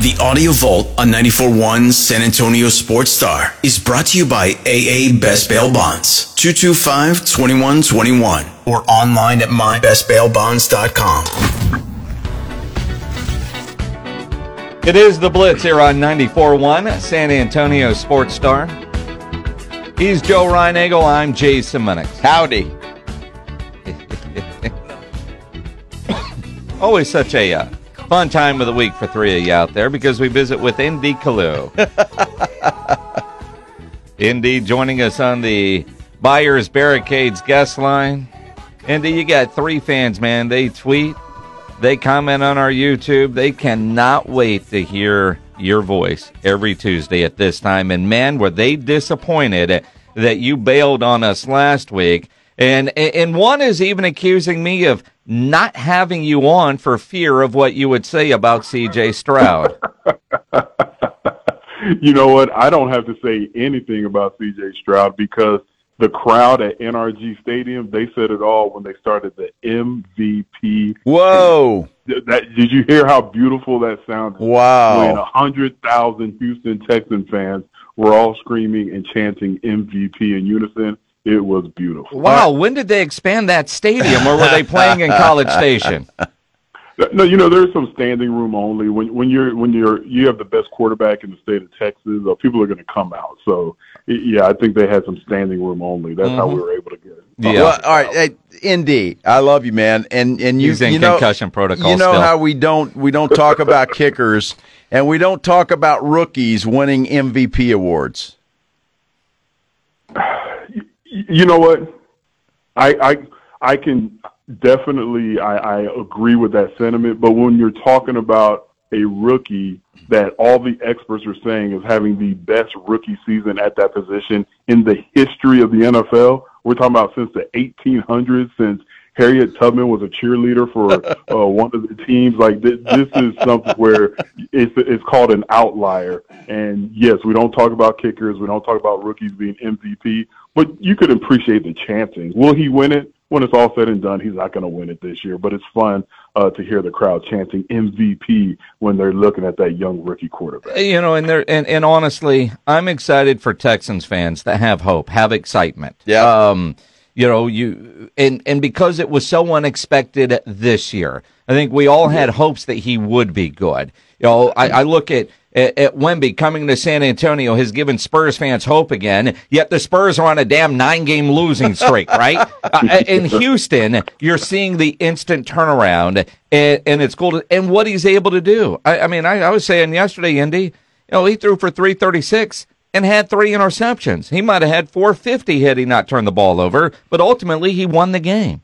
The Audio Vault on 94.1 San Antonio Sports Star is brought to you by AA Best Bail Bonds, 225-2121, or online at mybestbailbonds.com. It is the Blitz here on 94.1 San Antonio Sports Star. He's Joe Reinagle. I'm Jason Minix. Howdy. Always such a uh, fun time of the week for three of you out there because we visit with ND Kalu. ND joining us on the Buyers Barricades guest line. ND, you got three fans, man. They tweet, they comment on our YouTube. They cannot wait to hear your voice every Tuesday at this time. And man, were they disappointed that you bailed on us last week. And and one is even accusing me of not having you on for fear of what you would say about C.J. Stroud. you know what? I don't have to say anything about C.J. Stroud because the crowd at NRG Stadium, they said it all when they started the MVP. Whoa! That did you hear how beautiful that sounded? Wow! When a hundred thousand Houston Texan fans were all screaming and chanting MVP in unison. It was beautiful. Wow, when did they expand that stadium, or were they playing in College Station? No, you know there's some standing room only. When when you're when you're you have the best quarterback in the state of Texas, uh, people are going to come out. So yeah, I think they had some standing room only. That's mm-hmm. how we were able to get it. Yeah. Well, all right, hey, ND, I love you, man, and and you, He's in you know, concussion protocol. You know still. how we don't we don't talk about kickers, and we don't talk about rookies winning MVP awards. You know what? I I I can definitely I, I agree with that sentiment. But when you're talking about a rookie that all the experts are saying is having the best rookie season at that position in the history of the NFL, we're talking about since the 1800s, since Harriet Tubman was a cheerleader for uh, one of the teams. Like this, this is something where it's it's called an outlier. And yes, we don't talk about kickers, we don't talk about rookies being MVP, but you could appreciate the chanting. Will he win it? When it's all said and done, he's not going to win it this year. But it's fun uh, to hear the crowd chanting MVP when they're looking at that young rookie quarterback. You know, and they and, and honestly, I'm excited for Texans fans that have hope, have excitement. Yeah. Um, you know, you and and because it was so unexpected this year, I think we all had hopes that he would be good. You know, I, I look at at, at Wemby coming to San Antonio has given Spurs fans hope again. Yet the Spurs are on a damn nine game losing streak, right? uh, in Houston, you're seeing the instant turnaround, and, and it's cool. To, and what he's able to do. I, I mean, I, I was saying yesterday, ND, you know, he threw for 336 and had three interceptions. He might have had 450 had he not turned the ball over, but ultimately he won the game.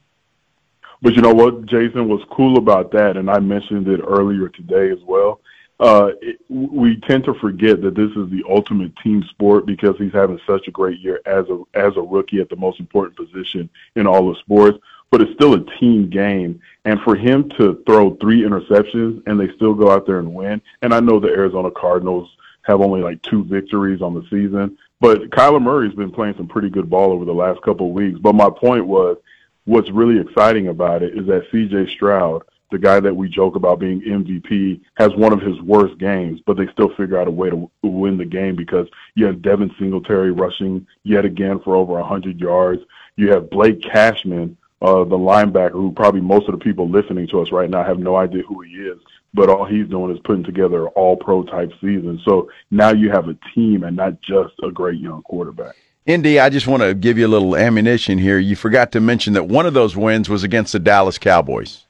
But you know what, Jason, was cool about that, and I mentioned it earlier today as well. Uh, it, we tend to forget that this is the ultimate team sport because he's having such a great year as a as a rookie at the most important position in all of sports. But it's still a team game, and for him to throw three interceptions and they still go out there and win. And I know the Arizona Cardinals have only like two victories on the season, but Kyler Murray's been playing some pretty good ball over the last couple of weeks. But my point was, what's really exciting about it is that C.J. Stroud the guy that we joke about being MVP, has one of his worst games, but they still figure out a way to win the game because you have Devin Singletary rushing yet again for over 100 yards. You have Blake Cashman, uh, the linebacker, who probably most of the people listening to us right now have no idea who he is, but all he's doing is putting together all pro type season. So now you have a team and not just a great young quarterback. ND, I just want to give you a little ammunition here. You forgot to mention that one of those wins was against the Dallas Cowboys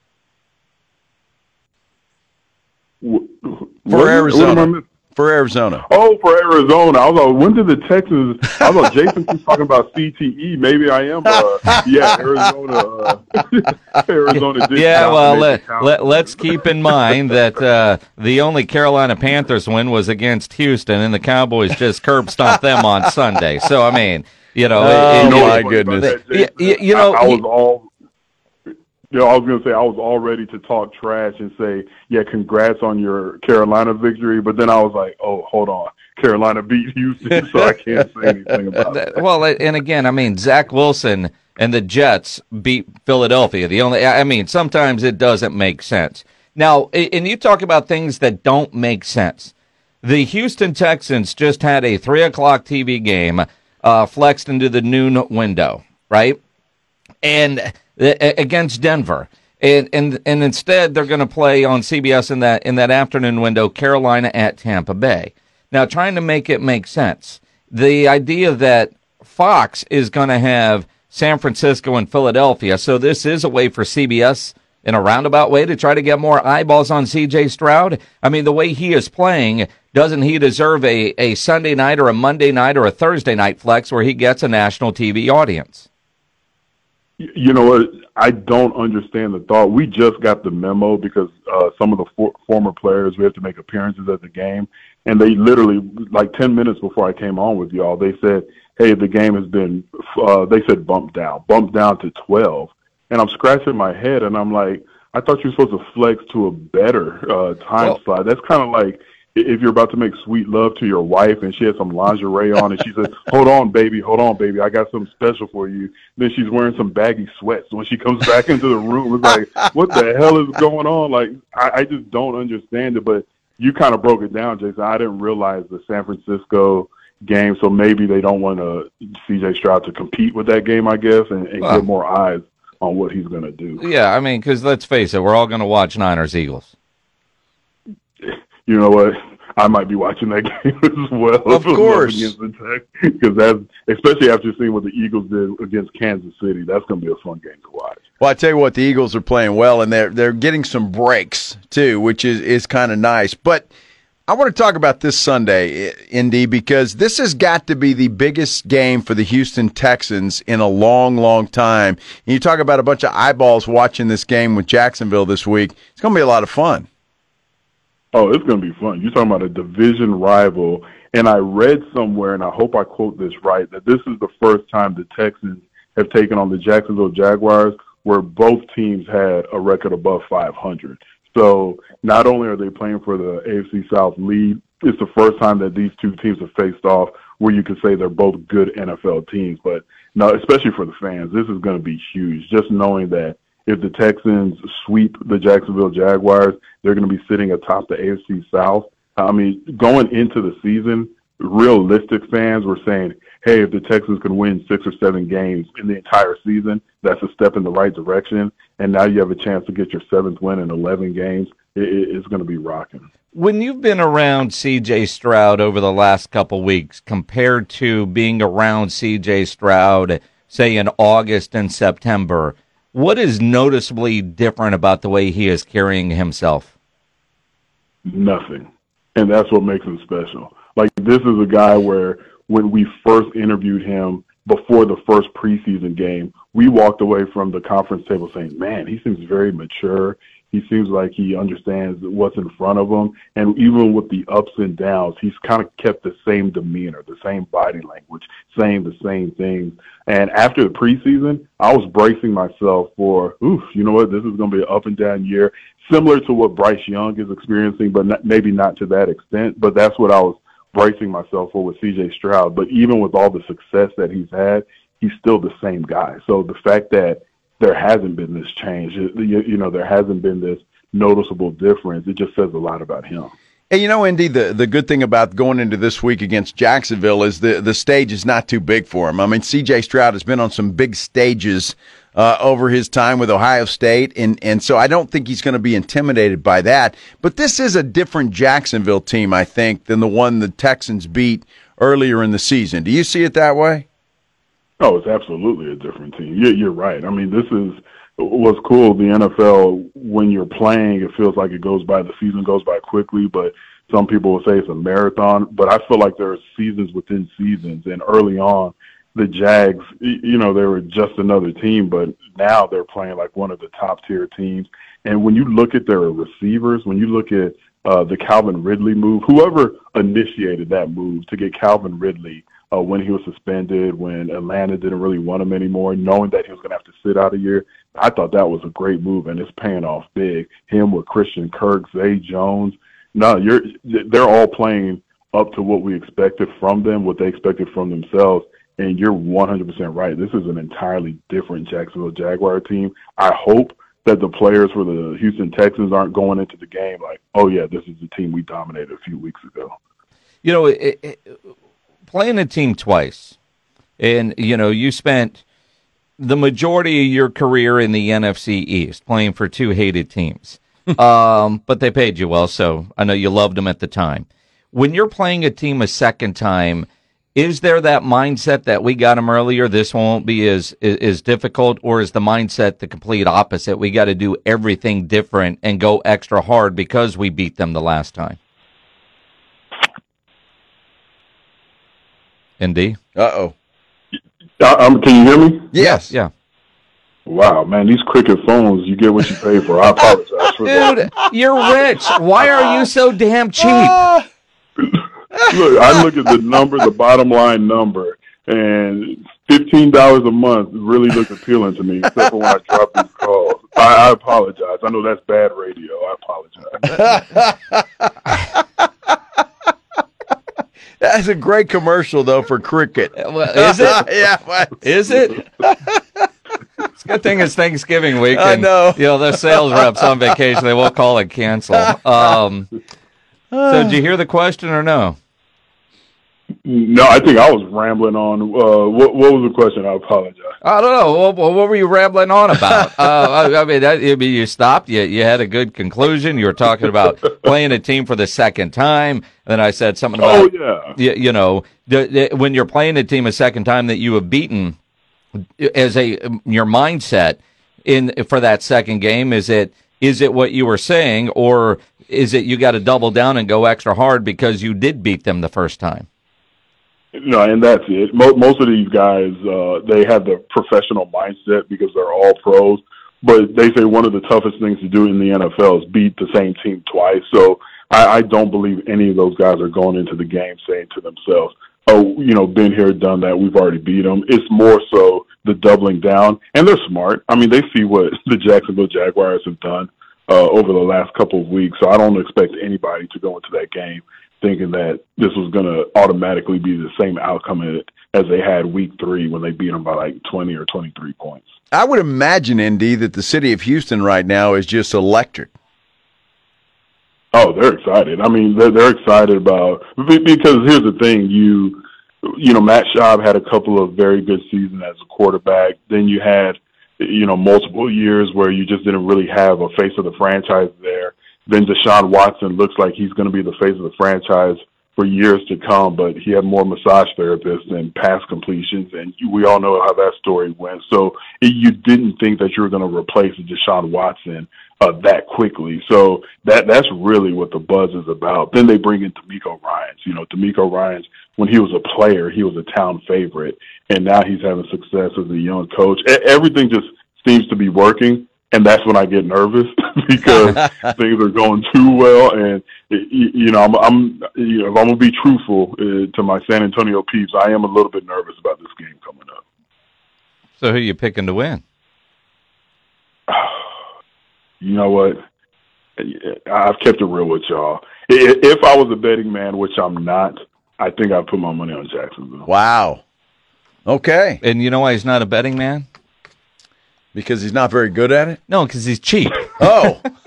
for Arizona. for Arizona. Oh, for Arizona. I was like, when did the Texans? I was like, Jason keeps talking about CTE. Maybe I am. Uh, yeah, Arizona. Uh, Arizona. Did Yeah, well, let let let's keep in mind that uh, the only Carolina Panthers win was against Houston, and the Cowboys just curb stomped them on Sunday. So, I mean, you know, Oh, it- You know it- my goodness. You- you know, I, I was all. Know, I was going to say I was all ready to talk trash and say, "Yeah, congrats on your Carolina victory," but then I was like, "Oh, hold on, Carolina beat Houston, so I can't say anything about That- that." well, and again, I mean, Zach Wilson and the Jets beat Philadelphia. The only, I mean, sometimes it doesn't make sense. Now, and you talk about things that don't make sense. The Houston Texans just had a three o'clock TV game uh, flexed into the noon window, right? And against Denver. And, and and instead they're going to play on CBS in that in that afternoon window Carolina at Tampa Bay. Now trying to make it make sense. The idea that Fox is going to have San Francisco and Philadelphia, so this is a way for CBS in a roundabout way to try to get more eyeballs on CJ Stroud. I mean the way he is playing, doesn't he deserve a, a Sunday night or a Monday night or a Thursday night flex where he gets a national TV audience? You know what? I don't understand the thought. We just got the memo because uh, some of the for- former players we have to make appearances at the game, and they literally like ten minutes before I came on with y'all, they said, "Hey, the game has been," uh, they said, "bumped down, bumped down to 12. And I'm scratching my head, and I'm like, I thought you were supposed to flex to a better uh, time Well- slot. That's kind of like if you're about to make sweet love to your wife and she has some lingerie on and she says, "Hold on, baby, hold on, baby, I got something special for you." Then she's wearing some baggy sweats. When she comes back into the room, it's like, "What the hell is going on?" Like, I, I just don't understand it. But you kind of broke it down, Jason. I didn't realize the San Francisco game, so maybe they don't want uh, to CJ Stroud to compete with that game, I guess, and, and Well- get more eyes on what he's going to do. Yeah, I mean, because let's face it, we're all going to watch Niners Eagles. You know what? I might be watching that game as well. Of if it was up course. against the Tech, because that's especially after seeing what the Eagles did against Kansas City. That's going to be a fun game to watch. Well, I tell you what, the Eagles are playing well, and they're they're getting some breaks too, which is is kind of nice. But I want to talk about this Sunday, ND, because this has got to be the biggest game for the Houston Texans in a long, long time. And you talk about a bunch of eyeballs watching this game with Jacksonville this week. It's going to be a lot of fun. Oh, it's going to be fun. You're talking about a division rival, and I read somewhere, and I hope I quote this right, that this is the first time the Texans have taken on the Jacksonville Jaguars, where both teams had a record above 500. So not only are they playing for the AFC South lead, it's the first time that these two teams have faced off where you could say they're both good NFL teams. But no, especially for the fans, this is going to be huge. Just knowing that if the Texans sweep the Jacksonville Jaguars, they're going to be sitting atop the AFC South. I mean, going into the season, realistic fans were saying, hey, if the Texans can win six or seven games in the entire season, that's a step in the right direction. And now you have a chance to get your seventh win in 11 games. It, it, it's going to be rocking. When you've been around CJ Stroud over the last couple weeks compared to being around CJ Stroud, say in August and September, what is noticeably different about the way he is carrying himself? Nothing. And that's what makes him special. Like, this is a guy where when we first interviewed him before the first preseason game, we walked away from the conference table saying, man, he seems very mature. He seems like he understands what's in front of him. And even with the ups and downs, he's kind of kept the same demeanor, the same body language, saying the same things. And after the preseason, I was bracing myself for, oof, you know what? This is going to be an up and down year, similar to what Bryce Young is experiencing, but not, maybe not to that extent. But that's what I was bracing myself for with CJ Stroud. But even with all the success that he's had, he's still the same guy. So the fact that there hasn't been this change, you, you know, there hasn't been this noticeable difference, it just says a lot about him. And you know, ND, the, the good thing about going into this week against Jacksonville is the, the stage is not too big for him. I mean, CJ Stroud has been on some big stages uh, over his time with Ohio State, and, and so I don't think he's going to be intimidated by that. But this is a different Jacksonville team, I think, than the one the Texans beat earlier in the season. Do you see it that way? Oh, it's absolutely a different team. You're, you're right. I mean, this is what's cool. The NFL, when you're playing, it feels like it goes by. The season goes by quickly, but Some people will say it's a marathon, but I feel like there are seasons within seasons. And early on, the Jags, you know, they were just another team, but now they're playing like one of the top tier teams. And when you look at their receivers, when you look at uh, the Calvin Ridley move, whoever initiated that move to get Calvin Ridley uh, when he was suspended, when Atlanta didn't really want him anymore, knowing that he was going to have to sit out a year, I thought that was a great move, and it's paying off big. Him with Christian Kirk, Zay Jones, no, you're they're all playing up to what we expected from them, what they expected from themselves. And you're 100% right. This is an entirely different Jacksonville Jaguar team. I hope that the players for the Houston Texans aren't going into the game like, oh yeah, this is the team we dominated a few weeks ago. You know, it, it, playing a team twice, and you know, you spent the majority of your career in the NFC East playing for two hated teams. um, but they paid you well, so I know you loved them at the time. When you're playing a team a second time, is there that mindset that we got them earlier? This won't be as as difficult, or is the mindset the complete opposite? We got to do everything different and go extra hard because we beat them the last time. ND. Uh oh. Um, can you hear me? Yes. Yeah. Wow, man, these cricket phones, you get what you pay for. I apologize for Dude, that. you're rich. Why are you so damn cheap? look, I look at the number, the bottom line number, and fifteen dollars a month really looks appealing to me, except for when I drop these calls. I, I apologize. I know that's bad radio. I apologize. That's a great commercial though for cricket. Well, is it? yeah. well, Is it? It's a good thing it's Thanksgiving week. I know. You know, the sales reps on vacation. They won't call it cancel. Um, so, did you hear the question or no? No, I think I was rambling on. Uh, what, what was the question? I apologize. I don't know. What, what were you rambling on about? uh, I, I mean, that, I mean, you stopped. You you had a good conclusion. You were talking about playing a team for the second time. Then I said something about Oh yeah. you, you know the, the, when you're playing a team a second time that you have beaten as a your mindset in for that second game is it is it what you were saying or is it you got to double down and go extra hard because you did beat them the first time No, and that's it. Most of these guys, uh, they have the professional mindset because they're all pros. But they say one of the toughest things to do in the NFL is beat the same team twice. So I, I don't believe any of those guys are going into the game saying to themselves, "Oh, you know, been here, done that. We've already beat them." It's more so the doubling down, and they're smart. I mean, they see what the Jacksonville Jaguars have done uh, over the last couple of weeks. So I don't expect anybody to go into that game thinking that this was going to automatically be the same outcome as they had week three when they beat them by like 20 or 23 points. I would imagine, ND, that the city of Houston right now is just electric. Oh, they're excited. I mean, they're, they're excited about because here's the thing: you, you know, Matt Schaub had a couple of very good seasons as a quarterback. Then you had, you know, multiple years where you just didn't really have a face of the franchise there. Then Deshaun Watson looks like he's going to be the face of the franchise for years to come, but he had more massage therapists than pass completions, and we all know how that story went. So you didn't think that you were going to replace Deshaun Watson uh, that quickly. So that that's really what the buzz is about. Then they bring in DeMeco Ryans. You know, DeMeco Ryans, when he was a player, he was a town favorite, and now he's having success as a young coach. Everything just seems to be working, and that's when I get nervous because things are going too well. And you you know, I'm, I'm you know, if I'm gonna be truthful uh, to my San Antonio peeps, I am a little bit nervous about this game coming up. so who are you picking to win you know what? I've kept it real with y'all. If I was a betting man, which I'm not, I think I'd put my money on Jacksonville. Wow. Okay. and you know why he's not a betting man Because he's not very good at it? no because he's cheap Oh.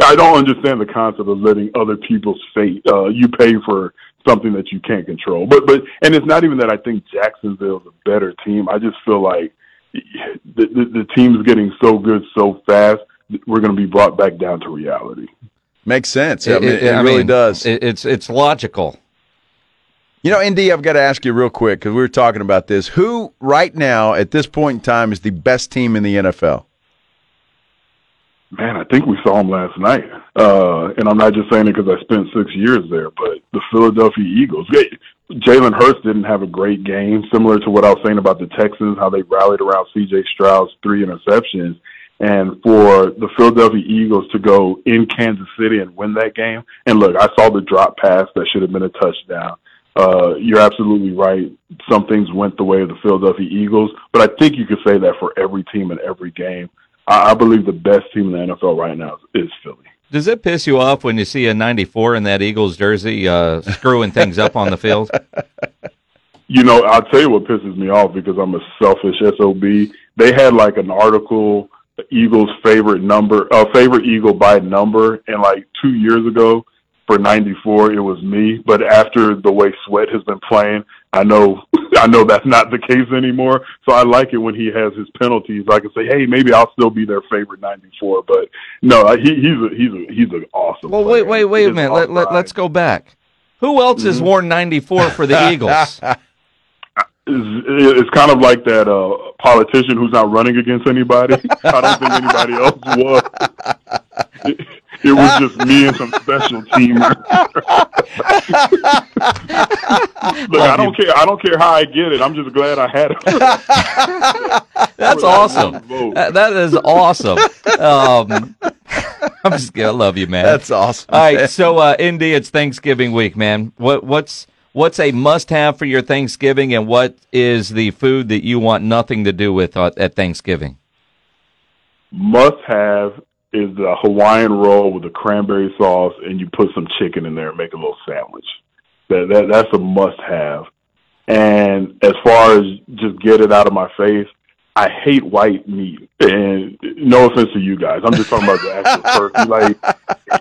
I don't understand the concept of letting other people's fate. Uh, you pay for something that you can't control. But but and it's not even that I think Jacksonville's a better team. I just feel like the the, the team's getting so good so fast. We're going to be brought back down to reality. Makes sense. I mean, it, really mean, does. it- it's it's logical You know, ND, I've got to ask you real quick because we were talking about this. Who, right now, at this point in time, is the best team in the NFL? Man, I think we saw him last night. Uh, and I'm not just saying it because I spent six years there, but the Philadelphia Eagles. Jalen Hurts didn't have a great game, similar to what I was saying about the Texans, how they rallied around CJ Stroud's three interceptions. And for the Philadelphia Eagles to go in Kansas City and win that game. And look, I saw the drop pass that should have been a touchdown. Uh, you're absolutely right. Some things went the way of the Philadelphia Eagles, but I think you could say that for every team in every game. I, I believe the best team in the NFL right now is, Philly. Does it piss you off when you see a 94 in that Eagles jersey uh, screwing things up on the field? You know, I'll tell you what pisses me off because I'm a selfish SOB. They had like an article, Eagles' favorite number, uh, favorite Eagle by number, and like two years ago for 94, it was me. But after the way Sweat has been playing, I know I know that's not the case anymore. So I like it when he has his penalties. I can say, hey, maybe I'll still be their favorite '94. But no, he, he's a he's a he's an awesome. Well, player. wait, wait, wait a minute. Let, let, let's go back. Who else has worn 94 for the Eagles? It's, it's kind of like that uh, politician who's not running against anybody. I don't think anybody else was. It, it was just me and some special teamers. Look, I don't care. I don't care how I get it. I'm just glad I had it. That's awesome. That- that is awesome. Um, I'm just kidding. I love you, man. That's awesome. All right, so uh, ND, it's Thanksgiving week, man. What what's what's a must-have for your Thanksgiving, and what is the food that you want nothing to do with uh, at Thanksgiving? Must have is the Hawaiian roll with the cranberry sauce, and you put some chicken in there and make a little sandwich. That, that that's a must have. And as far as just get it out of my face, I hate white meat. And no offense to you guys, I'm just talking about the actual turkey. Like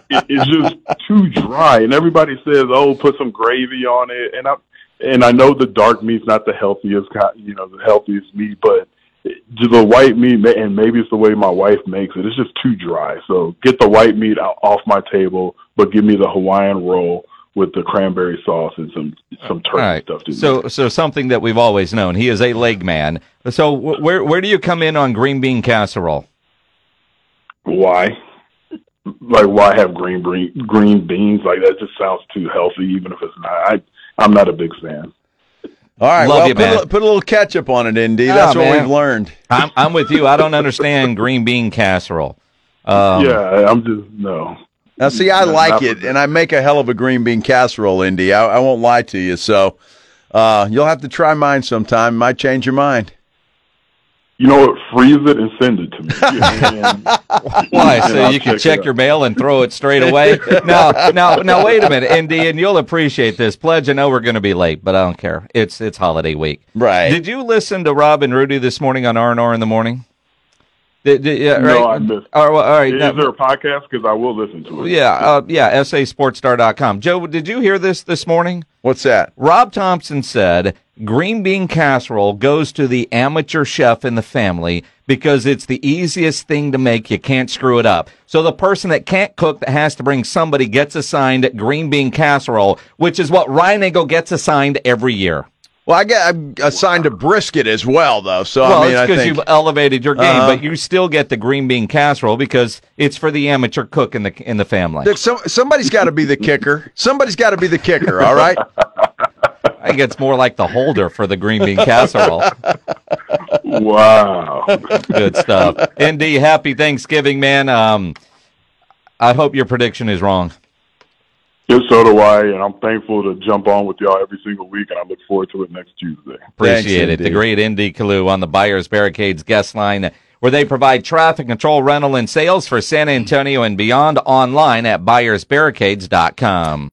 it, it's just too dry. And everybody says, "Oh, put some gravy on it." And I and I know the dark meat's not the healthiest, you know, the healthiest meat, but the white meat, and maybe it's the way my wife makes it. It's just too dry. So get the white meat out, off my table, but give me the Hawaiian roll with the cranberry sauce and some some turkey right. stuff. To So so something that we've always known. He is a leg man. So wh- where where do you come in on green bean casserole? why? Like why have green green green beans? Like that just sounds too healthy, even if it's not. I I'm not a big fan. All right, Love well, you, put, a, man. little- put a little ketchup on it, ND. Ah, That's what man. we've learned. I'm I'm with you. I don't understand green bean casserole. Um, yeah, I'm just no. Now, see, I Not- like it, and I make a hell of a green bean casserole, ND. I, I won't lie to you. So uh, you'll have to try mine sometime. Might change your mind. You know what? Freeze it and send it to me. Why? So you can it check your mail and throw it straight away? now, now, now, wait a minute, ND, and you'll appreciate this. Pledge, I know we're going to be late, but I don't care. It's it's holiday week. Right. Did you listen to Rob and Rudy this morning on R and R in the morning? Did, did, yeah, No, right? I missed. All right, all right. Is now- there a podcast? Because I will listen to it. yeah, uh, yeah. SASportsStar.com. Joe, did you hear this this morning? What's that? Rob Thompson said green bean casserole goes to the amateur chef in the family because it's the easiest thing to make. You can't screw it up. So the person that can't cook that has to bring somebody gets assigned green bean casserole, which is what Reinagle gets assigned every year. Well, I get I'm assigned a brisket as well, though. So well, I mean, it's because think you've elevated your game, Uh-huh. but you still get the green bean casserole because it's for the amateur cook in the in the family. Look, some, somebody's got to be the kicker. Somebody's got to be the kicker. All right. I think it's more like the holder for the green bean casserole. Wow. Good stuff. ND, happy Thanksgiving, man. Um, I hope your prediction is wrong. Yes, so do I, and I'm thankful to jump on with y'all every single week, and I look forward to it next Tuesday. Appreciate Thanks, it. The great ND Kalu on the Buyers Barricades guest line, where they provide traffic control, rental, and sales for San Antonio and beyond online at buyersbarricades.com.